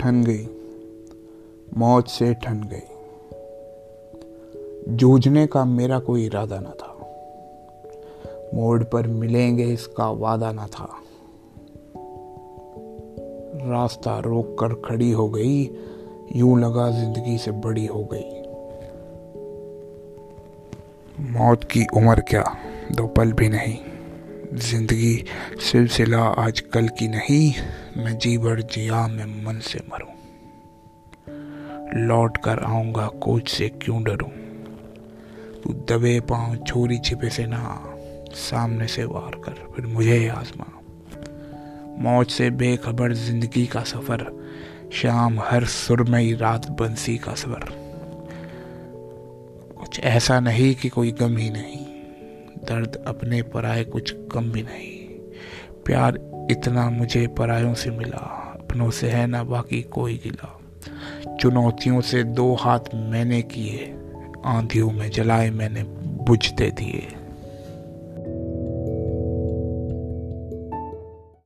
ठन गई, मौत से ठन गई। जूझने का मेरा कोई इरादा न था। मोड़ पर मिलेंगे इसका वादा न था। रास्ता रोक कर खड़ी हो गई, यूँ लगा ज़िंदगी से बड़ी हो गई। मौत की उम्र क्या, दो पल भी नहीं। ज़िंदगी सिलसिला आज कल की नहीं, मैं जी भर जिया मैं मन से मरूं। लौट कर आऊँगा कोच से क्यों डरूं? तू दबे पाँव छोरी छिपे से ना, सामने से वार कर, फिर मुझे आजमा। मौत से बेखबर ज़िंदगी का सफ़र, शाम हर सुरमई रात बंसी का सफ़र। कुछ ऐसा नहीं कि कोई गम ही नहीं। दर्द अपने पराए कुछ कम भी नहीं। प्यार इतना मुझे परायों से मिला, अपनों से है ना बाकी कोई गिला। चुनौतियों से दो हाथ मैंने किए, आंधियों में जलाए मैंने बुझते दिए।